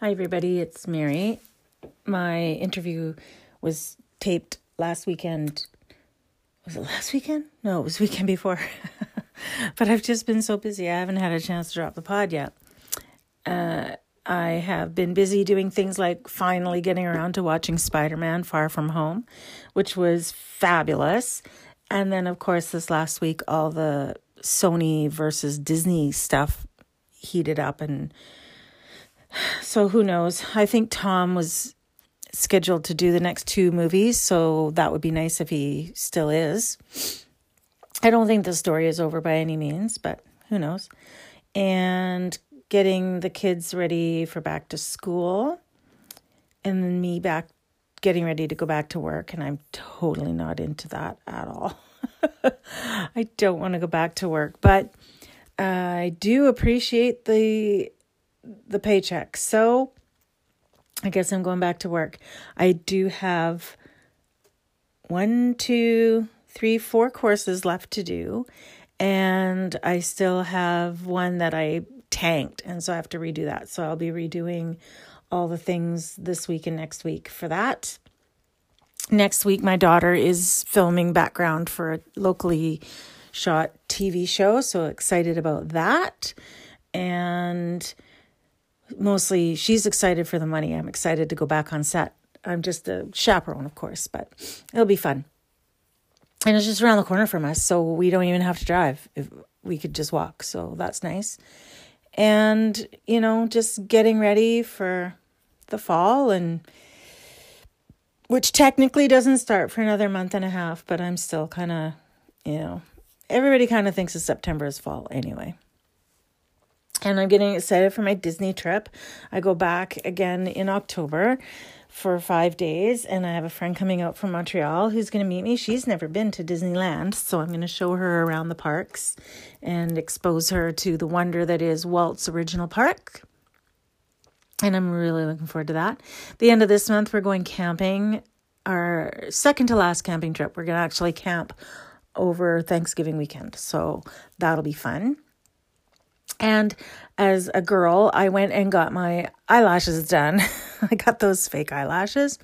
Hi, everybody. It's Mary. My interview was taped last weekend. Was it last weekend? No, it was weekend before. but I've just been so busy. I haven't had a chance to drop the pod yet. Uh, I have been busy doing things like finally getting around to watching Spider Man Far From Home, which was fabulous. And then, of course, this last week, all the Sony versus Disney stuff heated up and so who knows? I think Tom was scheduled to do the next two movies, so that would be nice if he still is. I don't think the story is over by any means, but who knows? And getting the kids ready for back to school, and then me back getting ready to go back to work, and I'm totally not into that at all. I don't want to go back to work, but uh, I do appreciate the the paycheck. So I guess I'm going back to work. I do have one, two, three, four courses left to do. And I still have one that I tanked. And so I have to redo that. So I'll be redoing all the things this week and next week for that. Next week, my daughter is filming background for a locally shot TV show. So excited about that. And mostly she's excited for the money. I'm excited to go back on set. I'm just a chaperone, of course, but it'll be fun. And it's just around the corner from us, so we don't even have to drive. If we could just walk, so that's nice. And you know, just getting ready for the fall and which technically doesn't start for another month and a half, but I'm still kind of, you know, everybody kind of thinks of September as fall anyway and I'm getting excited for my Disney trip. I go back again in October for five days, and I have a friend coming out from Montreal who's going to meet me. She's never been to Disneyland, so I'm going to show her around the parks and expose her to the wonder that is Walt's original park. And I'm really looking forward to that. The end of this month, we're going camping. Our second to last camping trip. We're going to actually camp over Thanksgiving weekend, so that'll be fun. And as a girl, I went and got my eyelashes done. I got those fake eyelashes.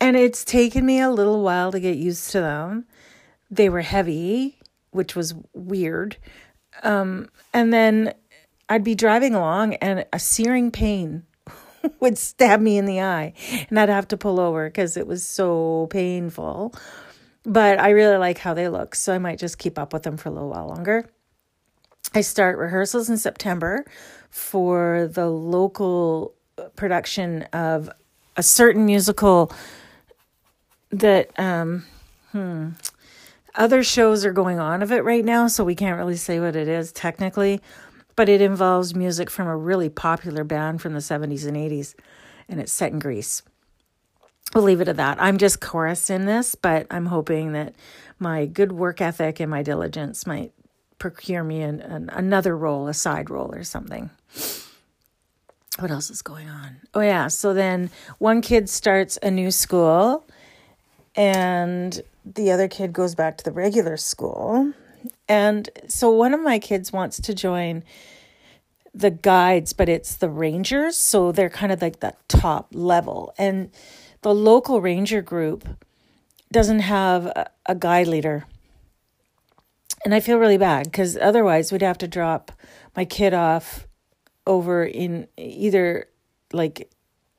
And it's taken me a little while to get used to them. They were heavy, which was weird. Um, and then I'd be driving along and a searing pain would stab me in the eye. And I'd have to pull over because it was so painful. But I really like how they look. So I might just keep up with them for a little while longer. I start rehearsals in September for the local production of a certain musical that um hmm other shows are going on of it right now so we can't really say what it is technically but it involves music from a really popular band from the 70s and 80s and it's set in Greece. We'll leave it at that. I'm just chorus in this, but I'm hoping that my good work ethic and my diligence might procure me an, an, another role, a side role or something. What else is going on? Oh, yeah. So then one kid starts a new school, and the other kid goes back to the regular school. And so one of my kids wants to join the guides, but it's the rangers. So they're kind of like the top level. And the local ranger group doesn't have a, a guide leader and I feel really bad because otherwise we'd have to drop my kid off over in either like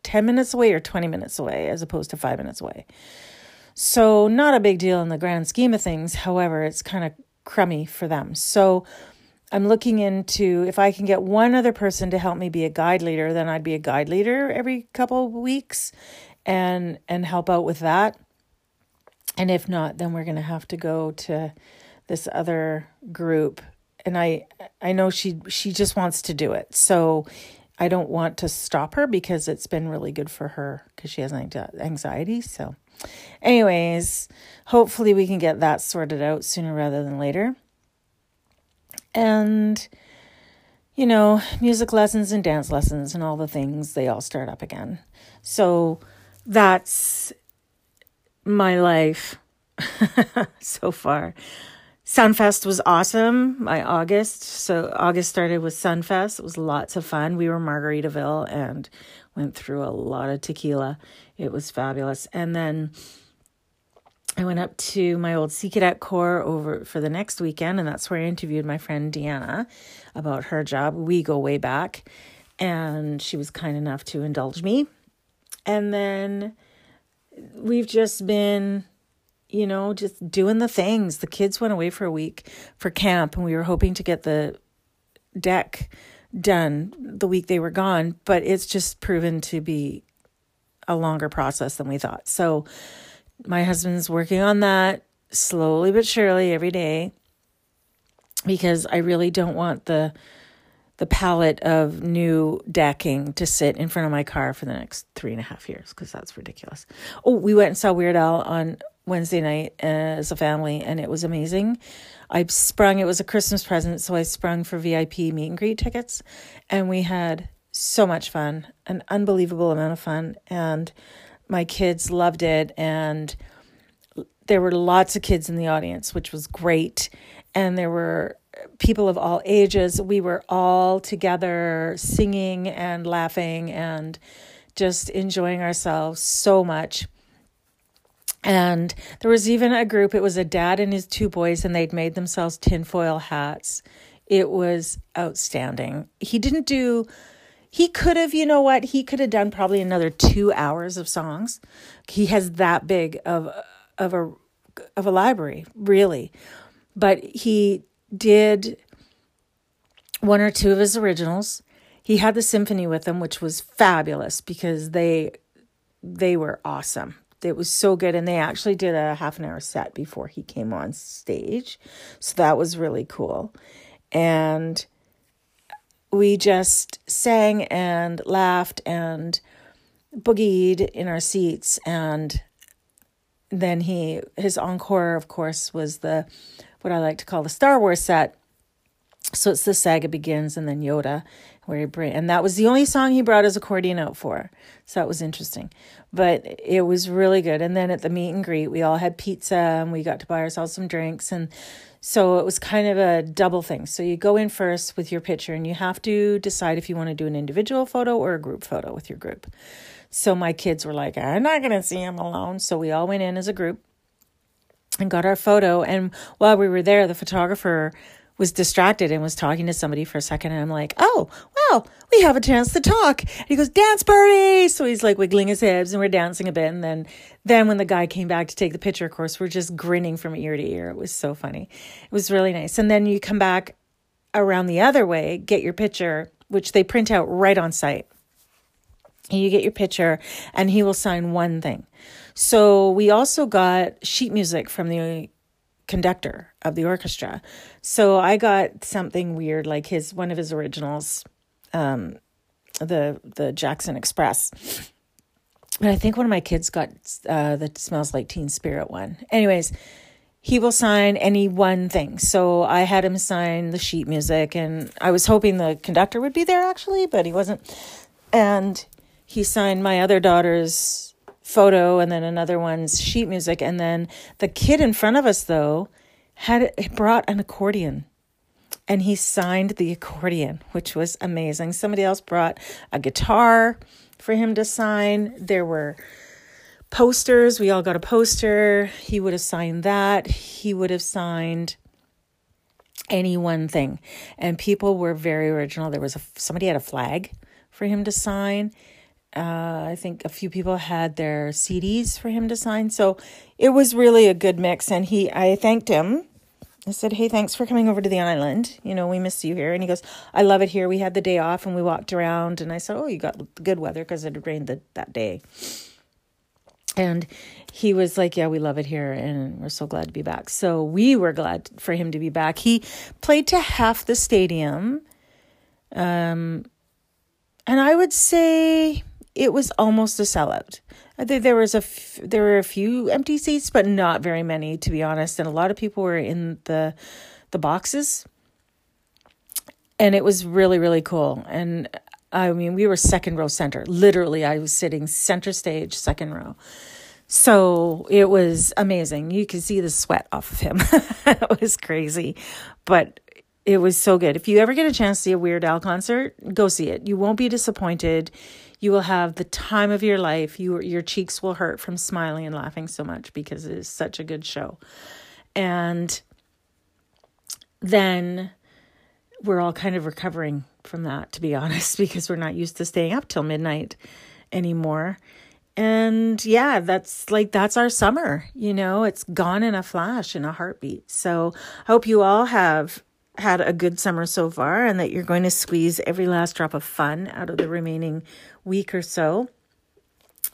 10 minutes away or 20 minutes away as opposed to five minutes away. So, not a big deal in the grand scheme of things. However, it's kind of crummy for them. So, I'm looking into if I can get one other person to help me be a guide leader, then I'd be a guide leader every couple of weeks and and help out with that. And if not, then we're going to have to go to this other group and I I know she she just wants to do it. So I don't want to stop her because it's been really good for her because she has anxiety. So, anyways, hopefully we can get that sorted out sooner rather than later. And, you know, music lessons and dance lessons and all the things, they all start up again. So that's my life so far Sunfest was awesome. My August, so August started with Sunfest. It was lots of fun. We were Margaritaville and went through a lot of tequila. It was fabulous. And then I went up to my old Sea Cadet Corps over for the next weekend, and that's where I interviewed my friend Deanna about her job. We go way back, and she was kind enough to indulge me. And then we've just been, you know, just doing the things. The kids went away for a week for camp, and we were hoping to get the deck done the week they were gone, but it's just proven to be a longer process than we thought. So, my husband's working on that slowly but surely every day because I really don't want the the palette of new decking to sit in front of my car for the next three and a half years because that's ridiculous. Oh, we went and saw Weird Al on Wednesday night uh, as a family, and it was amazing. I sprung, it was a Christmas present, so I sprung for VIP meet and greet tickets, and we had so much fun, an unbelievable amount of fun. And my kids loved it and there were lots of kids in the audience which was great and there were people of all ages we were all together singing and laughing and just enjoying ourselves so much and there was even a group it was a dad and his two boys and they'd made themselves tinfoil hats it was outstanding he didn't do he could have, you know what? He could have done probably another two hours of songs. He has that big of of a of a library, really. But he did one or two of his originals. He had the symphony with him, which was fabulous because they they were awesome. It was so good, and they actually did a half an hour set before he came on stage, so that was really cool. And we just sang and laughed and boogied in our seats and then he his encore of course was the what I like to call the Star Wars set. So it's the saga begins and then Yoda where he bring and that was the only song he brought his accordion out for. So that was interesting. But it was really good. And then at the meet and greet we all had pizza and we got to buy ourselves some drinks and so it was kind of a double thing. So you go in first with your picture and you have to decide if you want to do an individual photo or a group photo with your group. So my kids were like, I'm not going to see him alone. So we all went in as a group and got our photo. And while we were there, the photographer was distracted and was talking to somebody for a second. And I'm like, oh, wow, we have a chance to talk. And he goes, dance party. So he's like wiggling his hips and we're dancing a bit. And then, then when the guy came back to take the picture, of course, we're just grinning from ear to ear. It was so funny. It was really nice. And then you come back around the other way, get your picture, which they print out right on site. And you get your picture and he will sign one thing. So we also got sheet music from the conductor of the orchestra. So I got something weird like his one of his originals, um, the the Jackson Express. But I think one of my kids got uh, that smells like Teen Spirit one. Anyways, he will sign any one thing. So I had him sign the sheet music, and I was hoping the conductor would be there actually, but he wasn't. And he signed my other daughter's photo and then another one's sheet music. And then the kid in front of us though had brought an accordion. And he signed the accordion which was amazing. Somebody else brought a guitar for him to sign. There were posters. We all got a poster. He would have signed that. He would have signed any one thing. And people were very original. There was a somebody had a flag for him to sign uh, I think a few people had their CDs for him to sign. So it was really a good mix. And he, I thanked him. I said, Hey, thanks for coming over to the island. You know, we miss you here. And he goes, I love it here. We had the day off and we walked around. And I said, Oh, you got good weather because it had rained the, that day. And he was like, Yeah, we love it here. And we're so glad to be back. So we were glad for him to be back. He played to half the stadium. Um, and I would say it was almost a sellout. There was a f- there were a few empty seats, but not very many, to be honest. And a lot of people were in the the boxes, and it was really really cool. And I mean, we were second row center. Literally, I was sitting center stage, second row. So it was amazing. You could see the sweat off of him. it was crazy, but it was so good. If you ever get a chance to see a Weird Al concert, go see it. You won't be disappointed. You will have the time of your life. You, your cheeks will hurt from smiling and laughing so much because it is such a good show. And then we're all kind of recovering from that, to be honest, because we're not used to staying up till midnight anymore. And yeah, that's like, that's our summer, you know, it's gone in a flash, in a heartbeat. So I hope you all have had a good summer so far and that you're going to squeeze every last drop of fun out of the remaining week or so.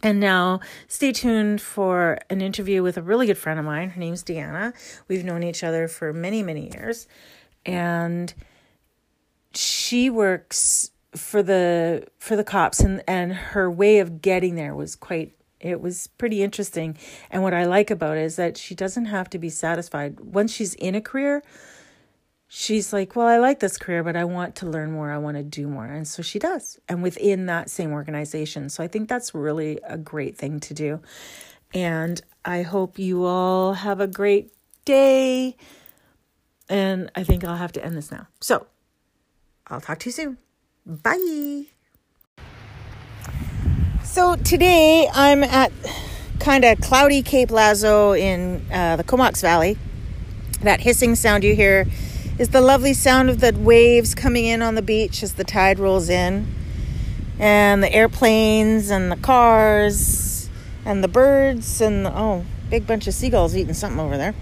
And now stay tuned for an interview with a really good friend of mine. Her name's Deanna. We've known each other for many, many years. And she works for the for the cops and and her way of getting there was quite it was pretty interesting and what i like about it is that she doesn't have to be satisfied once she's in a career she's like well i like this career but i want to learn more. I want to do more. And so she does. And within that same organization. So i think that's really a great thing to do. And i hope you all have a great day. And i think i'll have to end this now. So i'll talk to you soon. Bye. So today I'm at kind of cloudy Cape Lazo in uh, the Comox Valley. That hissing sound you hear is the lovely sound of the waves coming in on the beach as the tide rolls in, and the airplanes and the cars and the birds and the, oh, big bunch of seagulls eating something over there.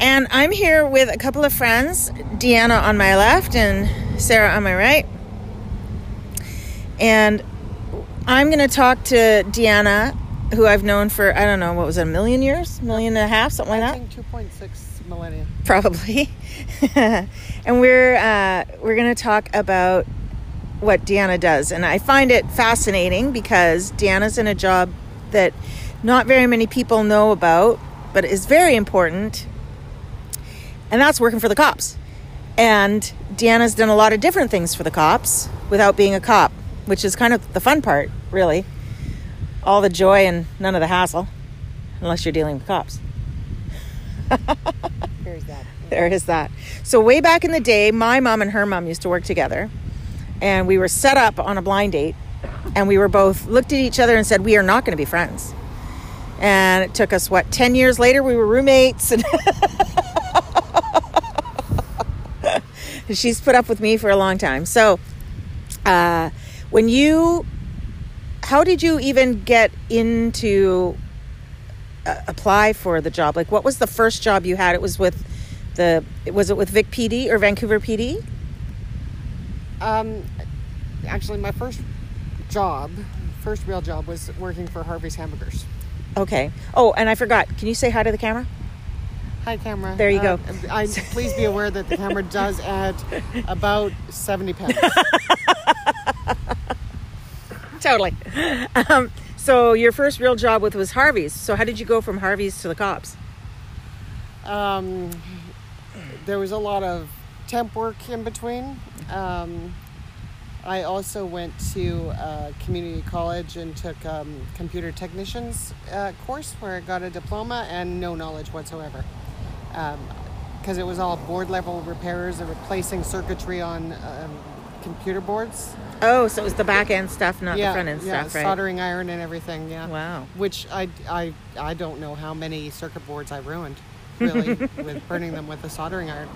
And I'm here with a couple of friends, Deanna on my left and Sarah on my right. And I'm going to talk to Deanna, who I've known for, I don't know, what was it, a million years? A million and a half, something like that? 2.6 millennia. Probably. and we're, uh, we're going to talk about what Deanna does. And I find it fascinating because Deanna's in a job that not very many people know about, but is very important. And that's working for the cops. And Deanna's done a lot of different things for the cops without being a cop which is kind of the fun part, really. All the joy and none of the hassle, unless you're dealing with cops. There's that. There is that. So, way back in the day, my mom and her mom used to work together, and we were set up on a blind date, and we were both looked at each other and said, We are not going to be friends. And it took us, what, 10 years later, we were roommates. And she's put up with me for a long time. So, uh, when you, how did you even get into uh, apply for the job? Like, what was the first job you had? It was with the, was it with Vic PD or Vancouver PD? Um, actually, my first job, first real job, was working for Harvey's Hamburgers. Okay. Oh, and I forgot. Can you say hi to the camera? Hi, camera. There you uh, go. I, please be aware that the camera does add about 70 pounds. totally. Um, so your first real job with was Harvey's. So how did you go from Harvey's to the cops? Um, there was a lot of temp work in between. Um, I also went to uh, community college and took um, computer technicians uh, course where I got a diploma and no knowledge whatsoever. Because um, it was all board level repairs and replacing circuitry on um, computer boards. Oh, so it was the back end stuff, not yeah, the front end yeah, stuff, right? soldering iron and everything. Yeah. Wow. Which I, I, I don't know how many circuit boards I ruined, really, with burning them with a soldering iron.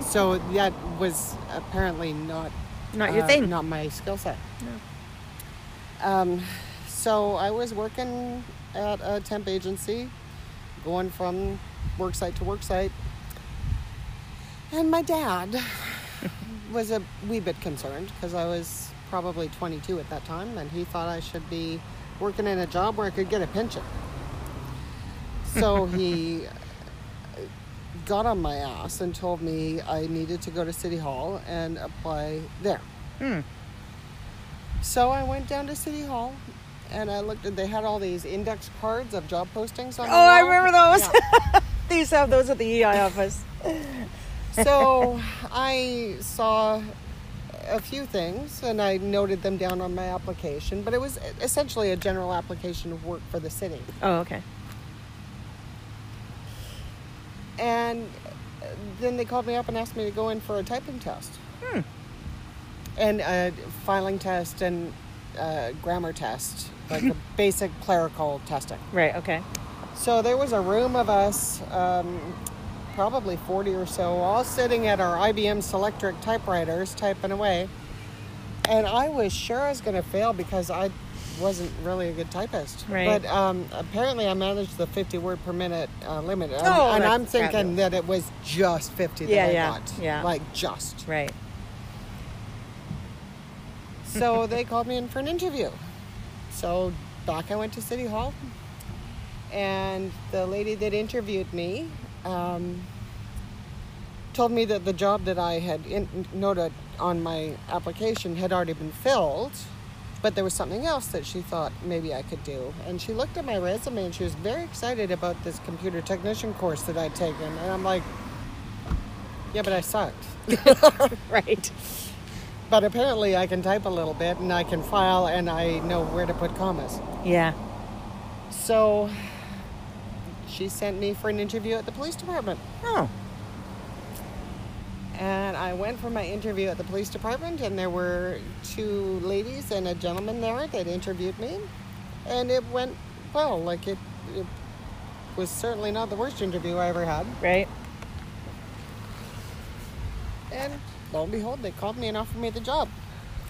So that was apparently not not your uh, thing, not my skill set. No. Um, so I was working at a temp agency, going from work site to work site, and my dad was a wee bit concerned because I was probably 22 at that time, and he thought I should be working in a job where I could get a pension. So he got on my ass and told me I needed to go to City Hall and apply there. Hmm. So I went down to City Hall and I looked at they had all these index cards of job postings on Oh, I remember those. Yeah. they used to have those at the EI office so I saw a few things and I noted them down on my application, but it was essentially a general application of work for the city. Oh, okay. And then they called me up and asked me to go in for a typing test. Hmm. And a filing test and a grammar test, like a basic clerical testing. Right. Okay. So there was a room of us, um, probably 40 or so, all sitting at our IBM Selectric typewriters typing away. And I was sure I was going to fail because I wasn't really a good typist. Right. But um, apparently I managed the 50 word per minute uh, limit. And- Oh, and I'm thinking fabulous. that it was just 50 that Yeah, I yeah, got. yeah. Like just. Right. So they called me in for an interview. So back I went to City Hall, and the lady that interviewed me um, told me that the job that I had in- noted on my application had already been filled, but there was something else that she thought maybe I could do. And she looked at my resume and she was very excited about this computer technician course that I'd taken. And I'm like, yeah, but I sucked. Right. But apparently, I can type a little bit and I can file and I know where to put commas. Yeah. So she sent me for an interview at the police department. Oh. And I went for my interview at the police department, and there were two ladies and a gentleman there that interviewed me. And it went well. Like, it, it was certainly not the worst interview I ever had. Right. And lo and behold, they called me and offered me the job.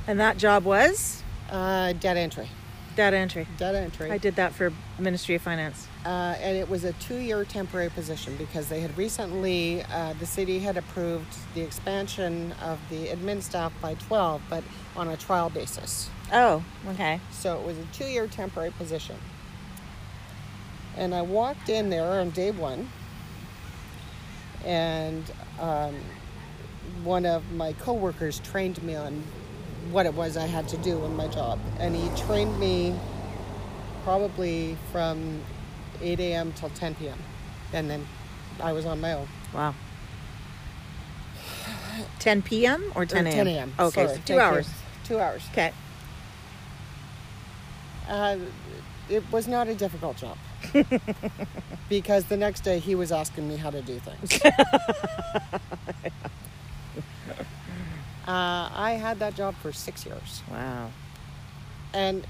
And that job was Uh, dead entry. Data entry. Dead entry. I did that for Ministry of Finance. uh, and it was a two-year temporary position because they had recently uh, the city had approved the expansion of the admin staff by 12 but on a trial basis Oh. Okay. so it was a two-year temporary position and i walked in there on day one and um, one of my coworkers trained me on what it was i had to do in my job and he trained me probably from 8 a.m. till 10 p.m. And then I was on my own. Wow. 10 p.m. or 10 a.m. 10 a.m. Okay, Sorry, so two you. hours. Two hours. Okay. Uh, it was not a difficult job. because the next day he was asking me how to do things. uh, I had that job for six years. Wow. And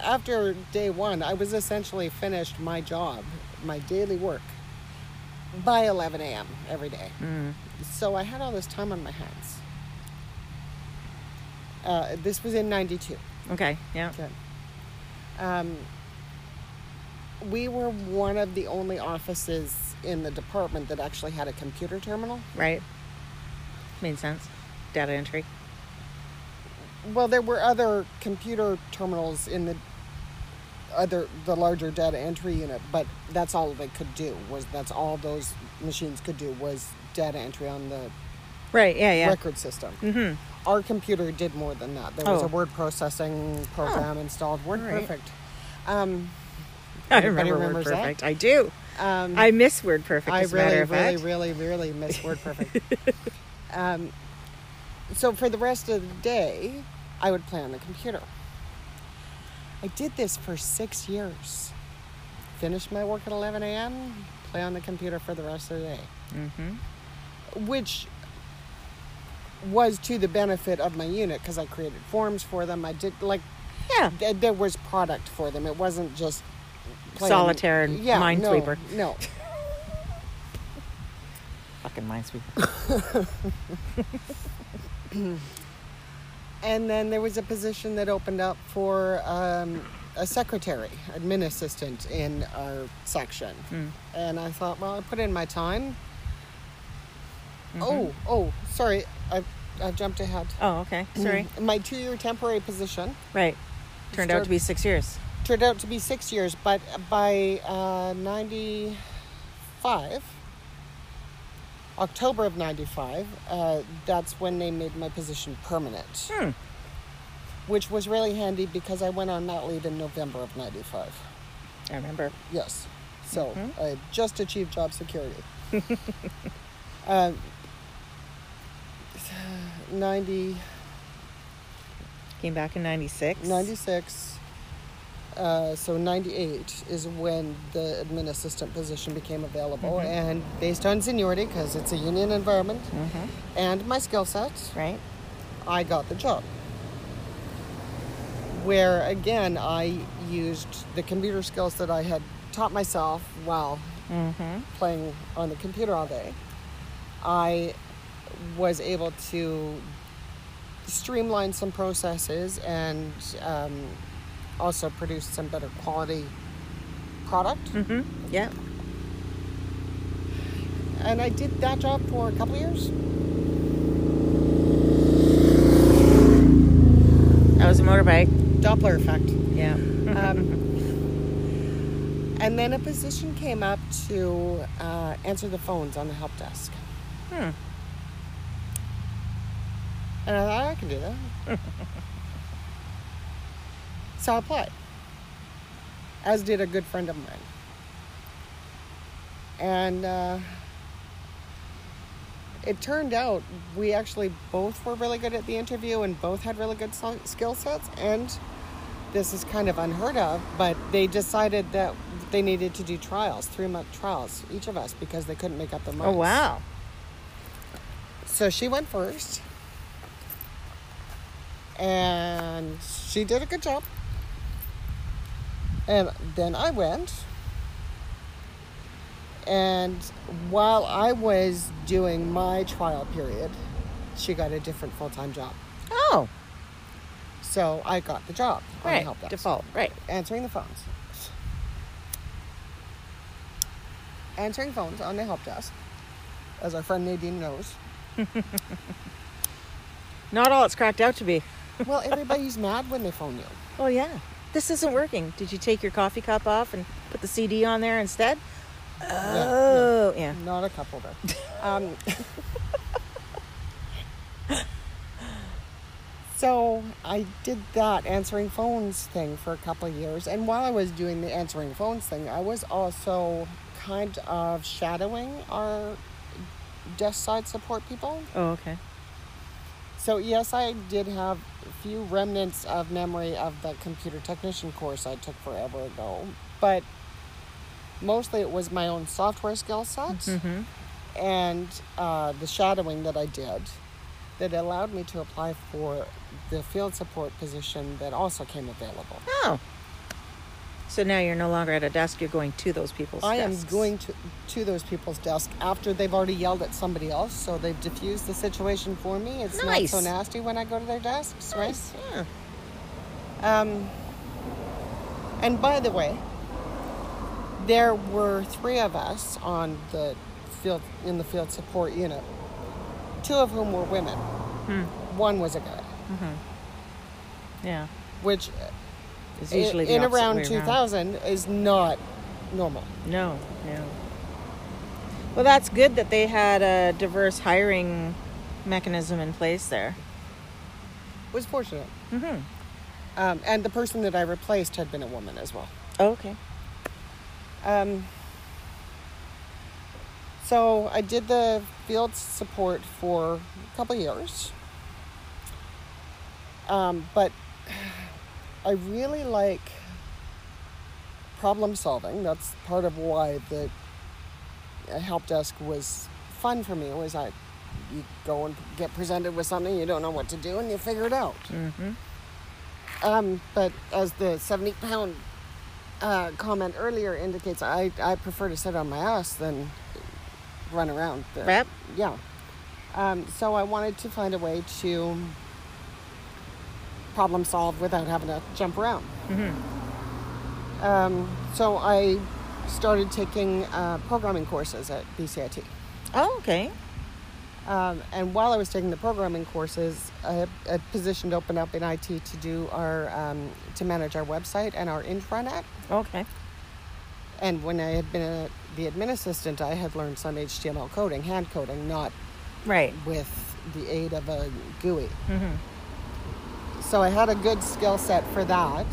after day one, I was essentially finished my job, my daily work, by 11 a.m. every day. Mm. So I had all this time on my hands. Uh, this was in 92. Okay. Yeah. Okay. Um, we were one of the only offices in the department that actually had a computer terminal. Right. Made sense. Data entry. Well, there were other computer terminals in the other the larger data entry unit, but that's all they could do. Was that's all those machines could do was data entry on the Right. Yeah. Yeah. record system. Mm-hmm. Our computer did more than that. There was Oh. a word processing program installed. Word All right. Perfect. Um, I remember Word remembers that? Perfect. I do. um, I miss Word Perfect. I as a matter really, really, really, really miss Word Perfect. um, so for the rest of the day, I would play on the computer. I did this for six years. Finished my work at 11 a.m., play on the computer for the rest of the day, Mm-hmm. which was to the benefit of my unit because I created forms for them. I did like Yeah. th- there was product for them. It wasn't just playing- Solitaire and yeah, no, Minesweeper. No, Fucking Minesweeper. And then there was a position that opened up for um, a secretary, admin assistant in our section. Mm. And I thought, well, I put in my time. Mm-hmm. Oh, oh, sorry, I've, I've jumped ahead. Oh, okay. Sorry. My two year temporary position Right. Turned out to be six years. turned out to be six years, but by uh, 95, October of 95, uh, that's when they made my position permanent. Hmm. which was really handy because I went on mat leave in November of 95. I remember. Yes. So Mhm. I just achieved job security. um, 90, Came back in 96. 96. Uh, so 98 is when the admin assistant position became available, and based on seniority, because it's a union environment, Mhm. and my skill set Right? I got the job. Where again, I used the computer skills that I had taught myself while Mm-hmm. playing on the computer all day. I was able to streamline some processes and um, also produce some better quality product. Mm-hmm. Yeah. And I did that job for a couple years. That was a motorbike. Doppler effect. Yeah. Um, and then a position came up to uh, answer the phones on the help desk. Hmm. And I thought I can do that. so I applied, as did a good friend of mine. And uh, it turned out we actually both were really good at the interview and both had really good skill sets. And this is kind of unheard of, but they decided that they needed to do trials, three month trials, each of us, because they couldn't make up their Oh, wow. So she went first. And she did a good job. And then I went. And while I was doing my trial period, she got a different full time job. Oh, So I got the job on the right. help desk, Default. Right. answering the phones. Answering phones on the help desk, as our friend Nadine knows. Not all it's cracked out to be. Well, everybody's mad when they phone you. Oh, yeah. This isn't working. Did you take your coffee cup off and put the CD on there instead? Oh, yeah. Not a couple there. Um, so I did that answering phones thing for a couple of years, and while I was doing the answering phones thing, I was also kind of shadowing our desk side support people. Oh, okay. So yes, I did have few remnants of memory of the computer technician course I took forever ago, but mostly it was my own software skill sets Mm-hmm. and uh, the shadowing that I did that allowed me to apply for the field support position that also came available. Oh. So now you're no longer at a desk, you're going to those people's desks? I am going to to those people's desk after they've already yelled at somebody else, so they've diffused the situation for me. It's Nice. not so nasty when I go to their desks, right? Nice. Yeah. Um, and by the way, there were three of us on the field in the field support unit. Two of whom were women. Hmm. One was a guy, Yeah. which It's usually the in around way 2000 is not normal. No, no. Well, that's good that they had a diverse hiring mechanism in place there. Was fortunate. Mm-hmm. Um, and the person that I replaced had been a woman as well. Oh, okay. Um, so I did the field support for a couple years. Um, but I really like problem solving. That's part of why the help desk was fun for me. Was I you go and get presented with something you don't know what to do and you figure it out. Mm-hmm. Um, but as the 70 pound uh, comment earlier indicates, I, I prefer to sit on my ass than run around. The, Rep? Yeah. Um, so I wanted to find a way to problem solve without having to jump around. Mm-hmm. Um, so I started taking uh, programming courses at BCIT. Oh, okay. Um, and while I was taking the programming courses, a, a position opened up in IT to do our um, to manage our website and our intranet. Okay. And when I had been a, the admin assistant, I had learned some HTML coding, hand coding, not Right. with the aid of a GUI. Mm-hmm. So I had a good skill set for that.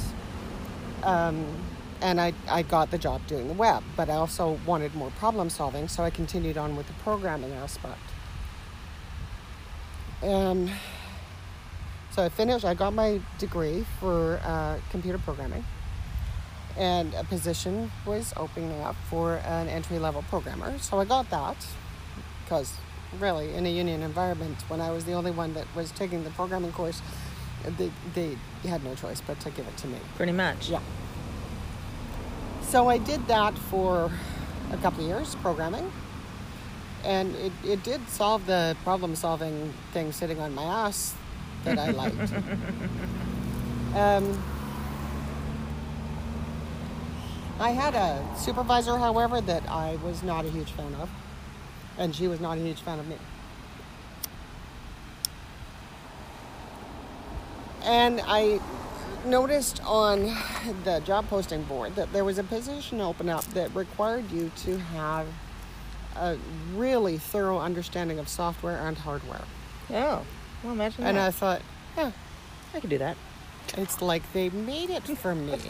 Um, and I, I got the job doing the web, but I also wanted more problem solving, so I continued on with the programming aspect. Um, So I finished. I got my degree for uh, computer programming, and a position was opening up for an entry level programmer. So I got that because really in a union environment, when I was the only one that was taking the programming course, they they had no choice but to give it to me. Pretty much. Yeah. So I did that for a couple of years, programming. And it, it did solve the problem solving thing sitting on my ass that I liked. um, I had a supervisor, however, that I was not a huge fan of. And she was not a huge fan of me. And I noticed on the job posting board that there was a position open up that required you to have a really thorough understanding of software and hardware. Oh, well, imagine And that. I thought, yeah, I could do that. it's like they made it for me.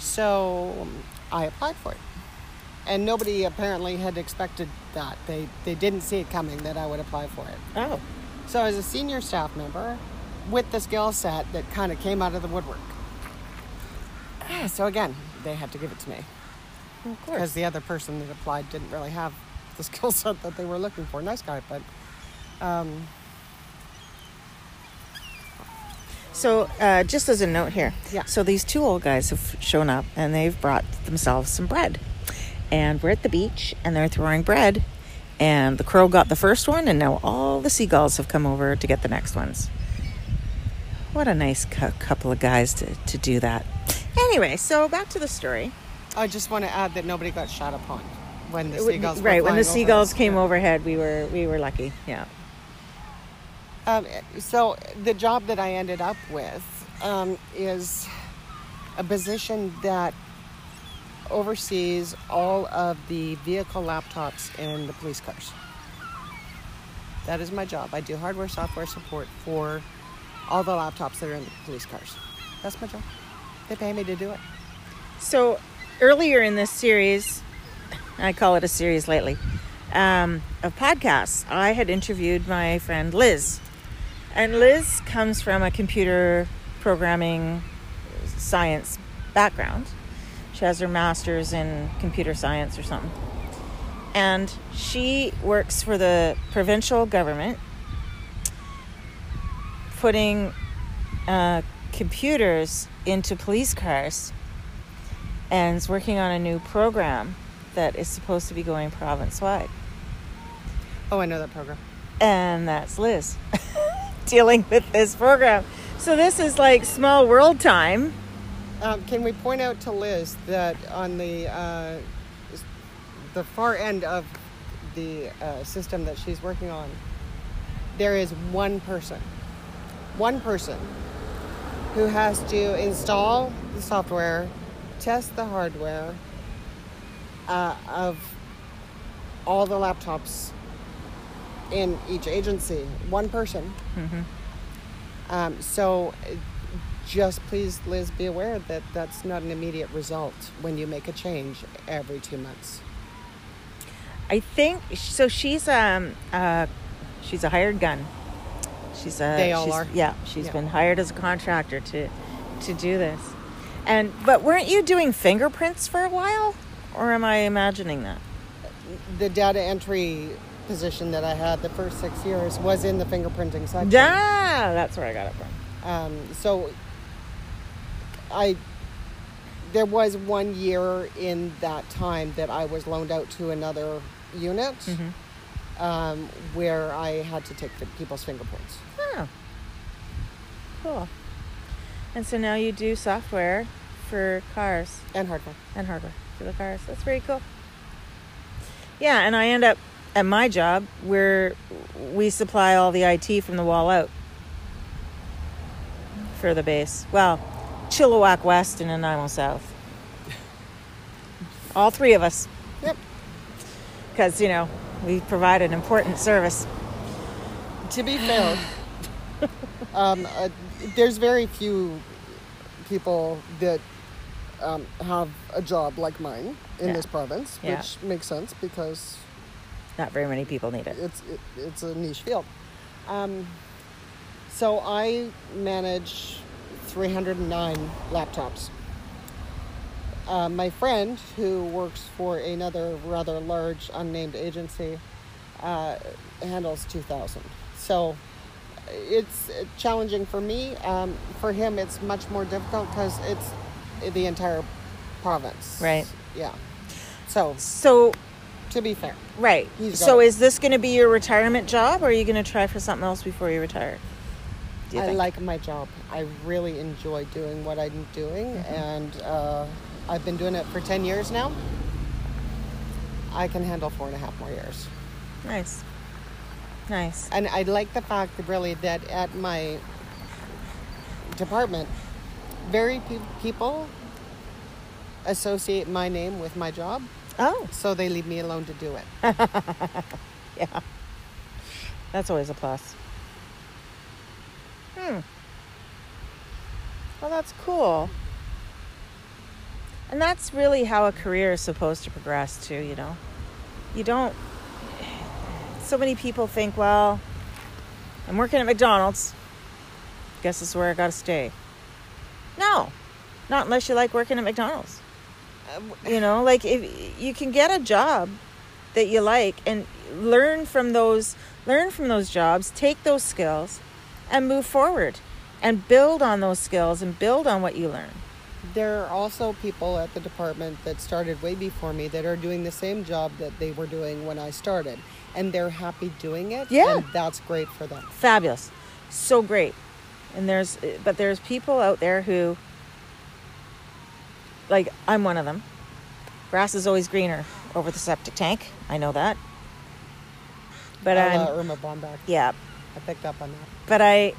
so I applied for it. And nobody apparently had expected that. They, they didn't see it coming that I would apply for it. Oh, So as a senior staff member with the skill set that kind of came out of the woodwork. So again, they had to give it to me of course. because the other person that applied didn't really have the skill set that they were looking for. Nice guy, but um, So, uh, just as a note here, Yeah. So these two old guys have shown up and they've brought themselves some bread, and we're at the beach and they're throwing bread, and the crow got the first one, and now all the seagulls have come over to get the next ones. What a nice cou- couple of guys to to do that. Anyway, so back to the story. I just want to add that nobody got shot upon when the seagulls were right when the flying over seagulls came Yeah. overhead, we were we were lucky. Yeah. Um, so the job that I ended up with um, is a position that oversees all of the vehicle laptops in the police cars. That is my job. I do hardware, software support for all the laptops that are in the police cars. That's my job. They pay me to do it. So earlier in this series, I call it a series lately, um, of podcasts, I had interviewed my friend Liz. And Liz comes from a computer programming science background. She has her master's in computer science or something. And she works for the provincial government, putting uh, computers into police cars and is working on a new program that is supposed to be going province wide. Oh, I know that program. And that's Liz dealing with this program. So this is like small world time. Um, can we point out to Liz that on the uh, the far end of the uh, system that she's working on, there is one person, one person who has to install the software, test the hardware uh, of all the laptops in each agency. One person. Um, so just please, Liz, be aware that that's not an immediate result when you make a change every two months. I think so. She's um uh she's a hired gun. She's a They all are. Yeah, she's Yeah. been hired as a contractor to to do this. And but weren't you doing fingerprints for a while, or am I imagining that? The data entry position that I had the first six years was in the fingerprinting section. Yeah, that's where I got it from. Um, so I there was one year in that time that I was loaned out to another unit um, where I had to take people's fingerprints. Oh, cool. And so now you do software for cars And hardware. and hardware for the cars. That's very cool. Yeah, and I end up at my job where we supply all the IT from the wall out for the base. Well, Chilliwack West and Nanaimo South. All three of us, Yep. because you know we provide an important service. To be fair, um, uh, there's very few people that um, have a job like mine in Yeah. this province, Yeah. which makes sense because Not very many people need it. it's it, it's a niche field. Um, so I manage 309 laptops. Uh, my friend, who works for another rather large unnamed agency, uh, handles 2,000. So it's challenging for me. Um, for him, it's much more difficult because it's the entire province. Right. Yeah. So, So, to be fair, right. So, is this going to be your retirement job, or are you going to try for something else before you retire? Do you I think? like my job. I really enjoy doing what I'm doing, Mm-hmm. and uh, I've been doing it for 10 years now. I can handle four and a half more years. Nice. Nice. And I like the fact really that at my department, very pe- people associate my name with my job, Oh, so they leave me alone to do it. yeah. That's always a plus. Hmm. Well, that's cool. And that's really how a career is supposed to progress, too, you know? You don't. So many people think, well, I'm working at McDonald's. Guess this is where I gotta stay. No, not unless you like working at McDonald's. You know, like if you can get a job that you like and learn from those learn from those jobs, take those skills and move forward and build on those skills and build on what you learn. There are also people at the department that started way before me that are doing the same job that they were doing when I started, and they're happy doing it. Yeah. and that's great for them. Fabulous. So great. And there's but there's people out there who like I'm one of them. Grass is always greener over the septic tank. I know that. But I'm. Uh, Erma Bombeck. yeah, I picked up on that. but I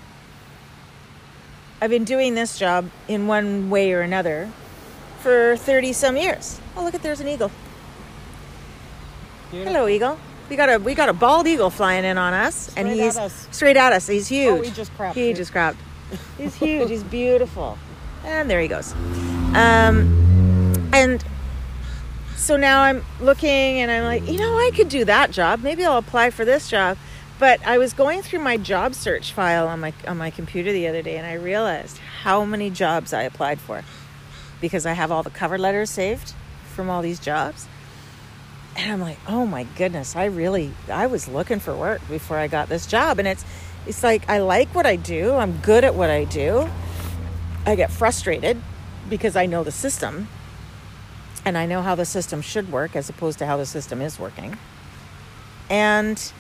I've been doing this job in one way or another for 30 some years. Oh, look at there's an eagle. Hello, eagle. We got a we got a bald eagle flying in on us, and Straight at he's us. straight at us. He's huge. Oh, he just crapped He just crapped. He's huge. he's beautiful, and there he goes. Um, and so now I'm looking, and I'm like, you know, I could do that job. Maybe I'll apply for this job. But I was going through my job search file on my on my computer the other day, and I realized how many jobs I applied for because I have all the cover letters saved from all these jobs. And I'm like, oh my goodness, I really I was looking for work before I got this job. And it's it's like I like what I do. I'm good at what I do. I get frustrated because I know the system and I know how the system should work as opposed to how the system is working. And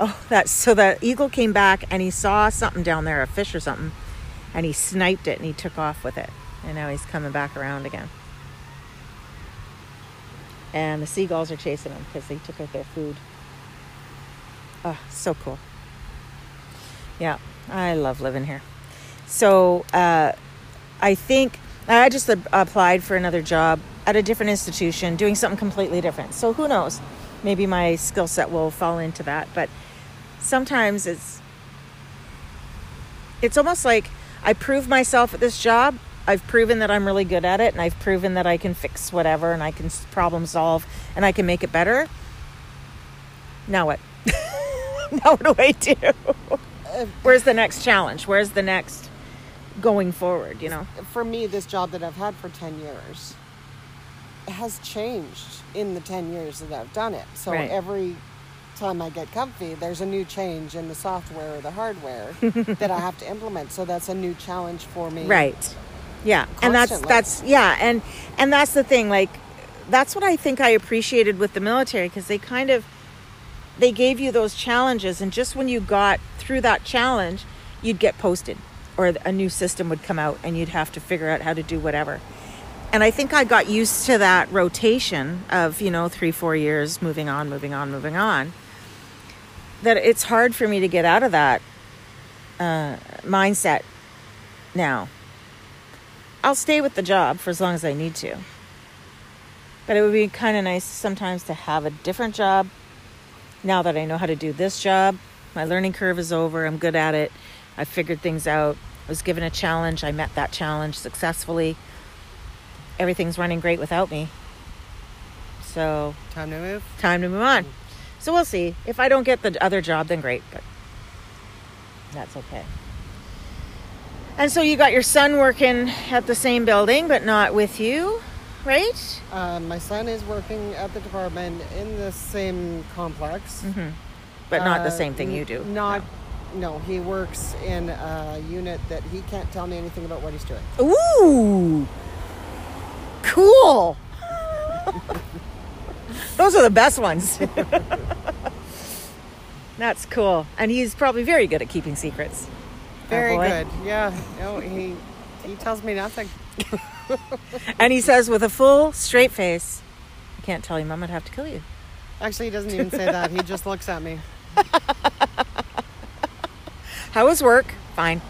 oh that so the eagle came back and he saw something down there, a fish or something, and he sniped it and he took off with it. And now he's coming back around again and the seagulls are chasing him because they took out their food. Oh, so cool. Yeah, I love living here. So uh, I think I just applied for another job at a different institution, doing something completely different. So who knows? Maybe my skill set will fall into that. But sometimes it's it's almost like I prove myself at this job. I've proven that I'm really good at it, and I've proven that I can fix whatever, and I can problem solve, and I can make it better. Now what? now what do I do? Where's the next challenge? Where's the next going forward? You know? For me, this job that I've had for 10 years has changed in the 10 years that I've done it. So Right. every time I get comfy, there's a new change in the software or the hardware that I have to implement. So that's a new challenge for me. Right. Yeah. And that's that's yeah, and and that's the thing like that's what I think I appreciated with the military because they kind of they gave you those challenges and just when you got through that challenge, you'd get posted or a new system would come out and you'd have to figure out how to do whatever. And I think I got used to that rotation of, you know, 3 4 years moving on, moving on, moving on. That it's hard for me to get out of that uh, mindset now. I'll stay with the job for as long as I need to. But it would be kind of nice sometimes to have a different job. Now that I know how to do this job, my learning curve is over. I'm good at it. I figured things out. I was given a challenge. I met that challenge successfully. Everything's running great without me. So, Time to move. time to move on. So we'll see. If I don't get the other job, then great. But That's okay. And so you got your son working at the same building, but not with you, right? Uh, my son is working at the department in the same complex. But not the Uh, same thing you do. Not. No, he works in a unit that he can't tell me anything about what he's doing. Ooh, cool. Those are the best ones. That's cool. And he's probably very good at keeping secrets. Very boy. good. Yeah. No, he he tells me nothing. And he says with a full, straight face, I can't tell you, Mom, I'd have to kill you. Actually, he doesn't even say that. He just looks at me. How was work? Fine.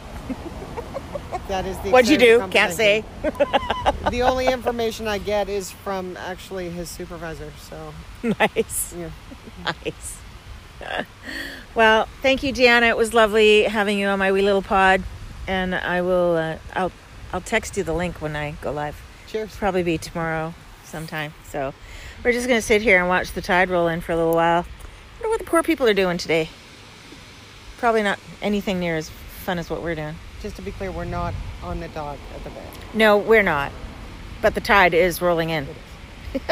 That is the. What'd you do? Can't say. The only information I get is from actually his supervisor. So nice. yeah. Nice. Well, thank you, Deanna. It was lovely having you on my wee little pod, and I will. Uh, I'll. I'll text you the link when I go live. Cheers. Probably be tomorrow sometime. So we're just gonna sit here and watch the tide roll in for a little while. I wonder what the poor people are doing today. Probably not anything near as fun as what we're doing. Just to be clear, we're not on the dock at the bay. No, we're not. But the tide is rolling in.